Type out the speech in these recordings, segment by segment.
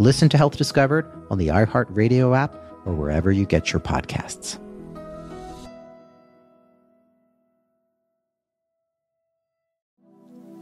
Listen to Health Discovered on the iHeartRadio app or wherever you get your podcasts.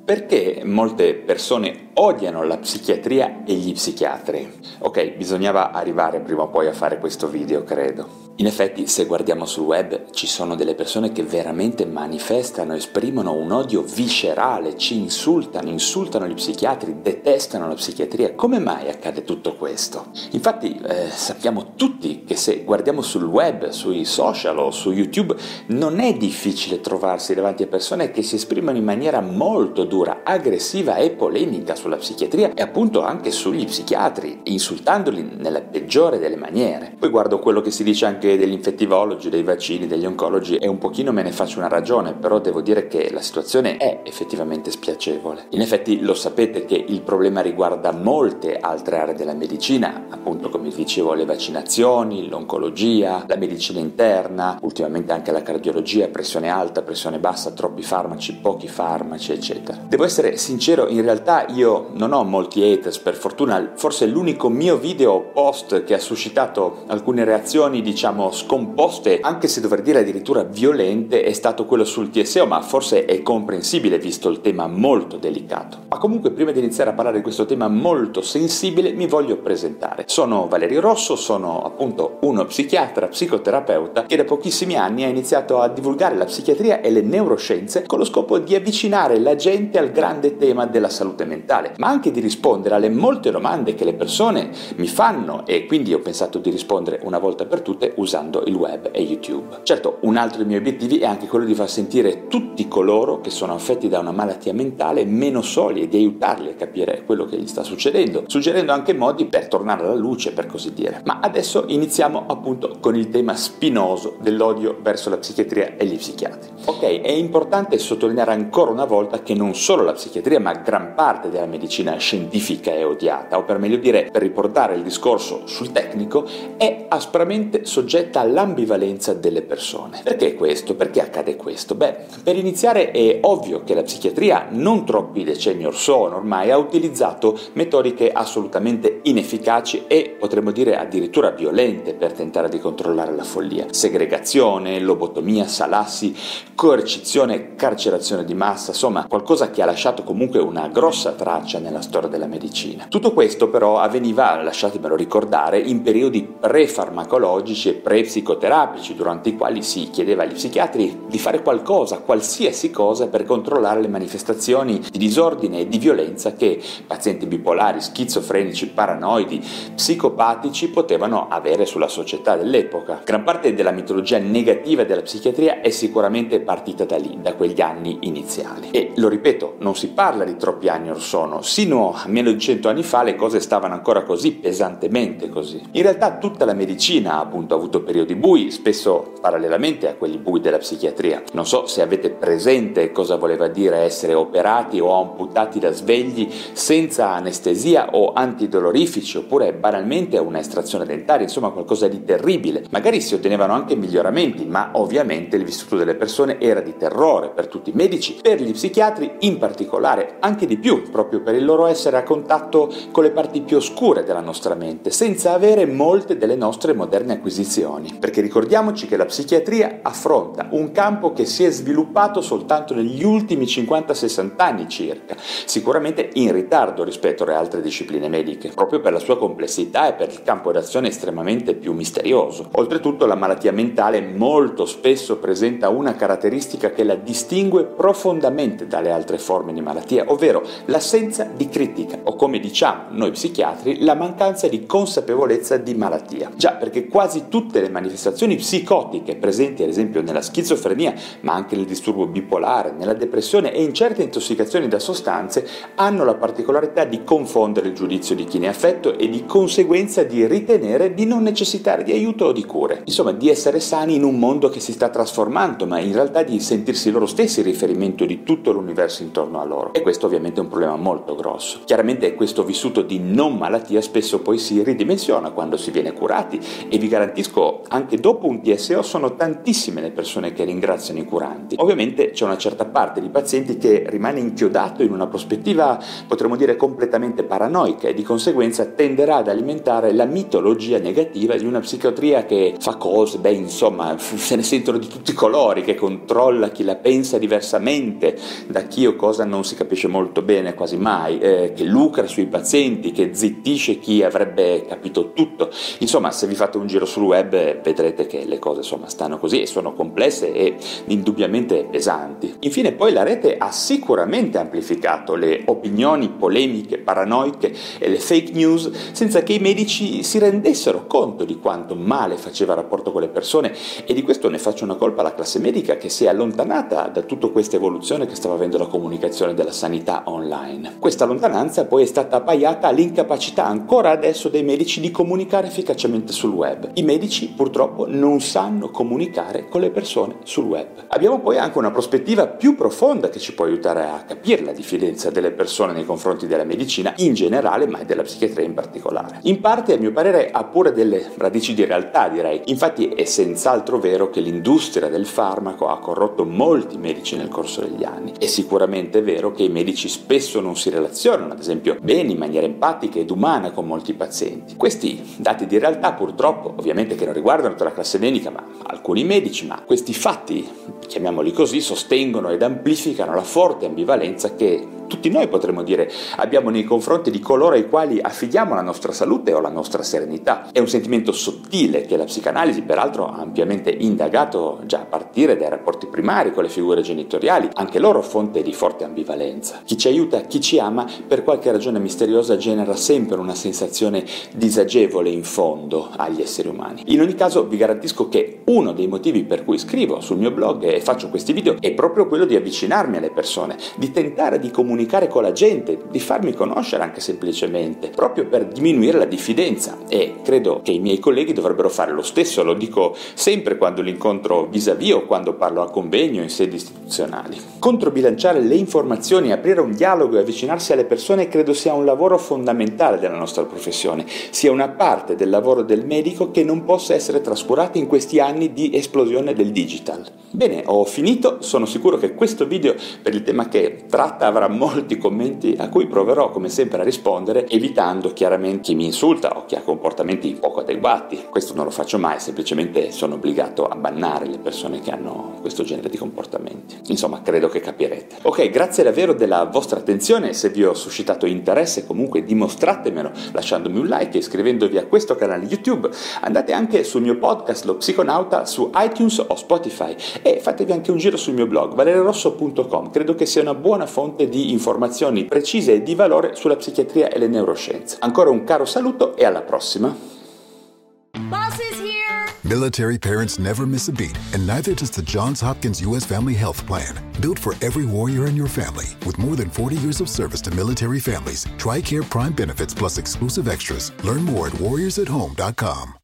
Perché molte persone odiano la psichiatria e gli psichiatri? Ok, bisognava arrivare prima o poi a fare questo video, credo. In effetti, se guardiamo sul web, ci sono delle persone che veramente manifestano, esprimono un odio viscerale, ci insultano, insultano gli psichiatri, detestano la psichiatria. Come mai accade tutto questo? Infatti, eh, sappiamo tutti che se guardiamo sul web, sui social o su YouTube, non è difficile trovarsi davanti a persone che si esprimono in maniera molto dura, aggressiva e polemica sulla psichiatria e appunto anche sugli psichiatri, insultandoli nella peggiore delle maniere. Poi guardo quello che si dice anche degli infettivologi, dei vaccini, degli oncologi e un pochino me ne faccio una ragione, però devo dire che la situazione è effettivamente spiacevole. In effetti lo sapete che il problema riguarda molte altre aree della medicina, appunto come dicevo le vaccinazioni, l'oncologia, la medicina interna, ultimamente anche la cardiologia, pressione alta, pressione bassa, troppi farmaci, pochi farmaci, eccetera. Devo essere sincero, in realtà io non ho molti haters, per fortuna, forse l'unico mio video post che ha suscitato alcune reazioni, diciamo, scomposte, anche se dovrei dire addirittura violente, è stato quello sul TSO, ma forse è comprensibile visto il tema molto delicato. Ma comunque prima di iniziare a parlare di questo tema molto sensibile mi voglio presentare. Sono Valerio Rosso, sono appunto uno psichiatra, psicoterapeuta che da pochissimi anni ha iniziato a divulgare la psichiatria e le neuroscienze con lo scopo di avvicinare la gente al grande tema della salute mentale, ma anche di rispondere alle molte domande che le persone mi fanno e quindi ho pensato di rispondere una volta per tutte usando il web e YouTube. Certo, un altro dei miei obiettivi è anche quello di far sentire tutti coloro che sono affetti da una malattia mentale meno soli e di aiutarli a capire quello che gli sta succedendo, suggerendo anche modi per tornare alla luce, per così dire. Ma adesso iniziamo appunto con il tema spinoso dell'odio verso la psichiatria e gli psichiatri. Ok, è importante sottolineare ancora una volta che non solo la psichiatria, ma gran parte della medicina scientifica è odiata, o per meglio dire, per riportare il discorso sul tecnico, è aspramente soggetta all'ambivalenza delle persone. Perché questo? Perché accade questo? Beh, per iniziare è ovvio che la psichiatria non troppi decenni or sono ormai ha utilizzato metodiche assolutamente inefficaci e potremmo dire addirittura violente per tentare di controllare la follia. Segregazione, lobotomia, salassi, coercizione, carcerazione di massa, insomma qualcosa che ha lasciato comunque una grossa traccia nella storia della medicina. Tutto questo però avveniva, lasciatemelo ricordare, in periodi pre-farmacologici e pre-psicoterapici durante i quali si chiedeva agli psichiatri di fare qualcosa, qualsiasi cosa per controllare le manifestazioni di disordine e di violenza che pazienti bipolari, schizofrenici, paranoidi, psicopatici potevano avere sulla società dell'epoca. Gran parte della mitologia negativa della psichiatria è sicuramente partita da lì, da quegli anni iniziali. E lo ripeto, non si parla di troppi anni or sono, sino a meno di cento anni fa le cose stavano ancora così, pesantemente così. In realtà tutta la medicina ha appunto avuto periodi bui, spesso parallelamente a quelli bui della psichiatria. Non so se avete presente cosa voleva dire essere operati o amputati da svegli senza anestesia o antidolorifici, oppure banalmente una estrazione dentaria, insomma qualcosa di terribile. Magari si ottenevano anche miglioramenti, ma ovviamente il vissuto delle persone era di terrore per tutti i medici, per gli psichiatri in particolare, anche di più, proprio per il loro essere a contatto con le parti più oscure della nostra mente, senza avere molte delle nostre moderne acquisizioni perché ricordiamoci che la psichiatria affronta un campo che si è sviluppato soltanto negli ultimi 50-60 anni circa, sicuramente in ritardo rispetto alle altre discipline mediche, proprio per la sua complessità e per il campo d'azione estremamente più misterioso. Oltretutto la malattia mentale molto spesso presenta una caratteristica che la distingue profondamente dalle altre forme di malattia, ovvero l'assenza di critica o come diciamo noi psichiatri la mancanza di consapevolezza di malattia. Già perché quasi tutte le manifestazioni psicotiche presenti ad esempio nella schizofrenia, ma anche nel disturbo bipolare, nella depressione e in certe intossicazioni da sostanze hanno la particolarità di confondere il giudizio di chi ne è affetto e di conseguenza di ritenere di non necessitare di aiuto o di cure. Insomma, di essere sani in un mondo che si sta trasformando, ma in realtà di sentirsi loro stessi riferimento di tutto l'universo intorno a loro. E questo ovviamente è un problema molto grosso. Chiaramente questo vissuto di non malattia spesso poi si ridimensiona quando si viene curati e vi garantisco anche dopo un TSO sono tantissime le persone che ringraziano i curanti. Ovviamente c'è una certa parte di pazienti che rimane inchiodato in una prospettiva potremmo dire completamente paranoica e di conseguenza tenderà ad alimentare la mitologia negativa di una psichiatria che fa cose, beh insomma se ne sentono di tutti i colori, che controlla chi la pensa diversamente da chi o cosa non si capisce molto bene quasi mai, eh, che lucra sui pazienti, che zittisce chi avrebbe capito tutto. Insomma, se vi fate un giro sul web vedrete che le cose insomma stanno così e sono complesse e indubbiamente pesanti. Infine poi la rete ha sicuramente amplificato le opinioni polemiche, paranoiche e le fake news senza che i medici si rendessero conto di quanto male faceva il rapporto con le persone e di questo ne faccio una colpa alla classe medica che si è allontanata da tutta questa evoluzione che stava avendo la comunicazione della sanità online. Questa lontananza poi è stata appaiata all'incapacità ancora adesso dei medici di comunicare efficacemente sul web. I medici purtroppo non sanno comunicare con le persone sul web. Abbiamo poi anche una prospettiva più profonda che ci può aiutare a capire la diffidenza delle persone nei confronti della medicina in generale, ma della psichiatria in particolare. In parte, a mio parere, ha pure delle radici di realtà, direi. Infatti è senz'altro vero che l'industria del farmaco ha corrotto molti medici nel corso degli anni. È sicuramente vero che i medici spesso non si relazionano, ad esempio, bene, in maniera empatica ed umana con molti pazienti. Questi dati di realtà, purtroppo, ovviamente che non riguardano tutta la classe medica, ma alcuni medici, ma questi fatti, chiamiamoli così, sostengono ed amplificano la forte ambivalenza che tutti noi potremmo dire abbiamo nei confronti di coloro ai quali affidiamo la nostra salute o la nostra serenità. È un sentimento sottile che la psicanalisi peraltro ha ampiamente indagato già a partire dai rapporti primari con le figure genitoriali, anche loro fonte di forte ambivalenza. Chi ci aiuta, chi ci ama, per qualche ragione misteriosa genera sempre una sensazione disagevole in fondo agli esseri umani. In ogni caso vi garantisco che uno dei motivi per cui scrivo sul mio blog e faccio questi video è proprio quello di avvicinarmi alle persone, di tentare di comunicare comunicare con la gente, di farmi conoscere anche semplicemente, proprio per diminuire la diffidenza e credo che i miei colleghi dovrebbero fare lo stesso, lo dico sempre quando li incontro vis-à-vis o quando parlo a convegno in sedi istituzionali. Controbilanciare le informazioni, aprire un dialogo e avvicinarsi alle persone credo sia un lavoro fondamentale della nostra professione, sia una parte del lavoro del medico che non possa essere trascurata in questi anni di esplosione del digital. Bene, ho finito, sono sicuro che questo video per il tema che tratta avrà molto molti commenti a cui proverò come sempre a rispondere evitando chiaramente chi mi insulta o chi ha comportamenti poco adeguati. Questo non lo faccio mai, semplicemente sono obbligato a bannare le persone che hanno questo genere di comportamenti. Insomma, credo che capirete. Ok, grazie davvero della vostra attenzione, se vi ho suscitato interesse comunque dimostratemelo lasciandomi un like e iscrivendovi a questo canale YouTube. Andate anche sul mio podcast Lo Psiconauta su iTunes o Spotify e fatevi anche un giro sul mio blog valererosso.com. Credo che sia una buona fonte di informazioni informazioni precise e di valore sulla psichiatria e le neuroscienze. Ancora un caro saluto e alla prossima. Military parents never miss a beat, and neither does the Johns Hopkins U.S. Family Health Plan. Built for every warrior in your family, with more than 40 years of service to military families, TRICARE Prime benefits plus exclusive extras. Learn more at warriorsathome.com.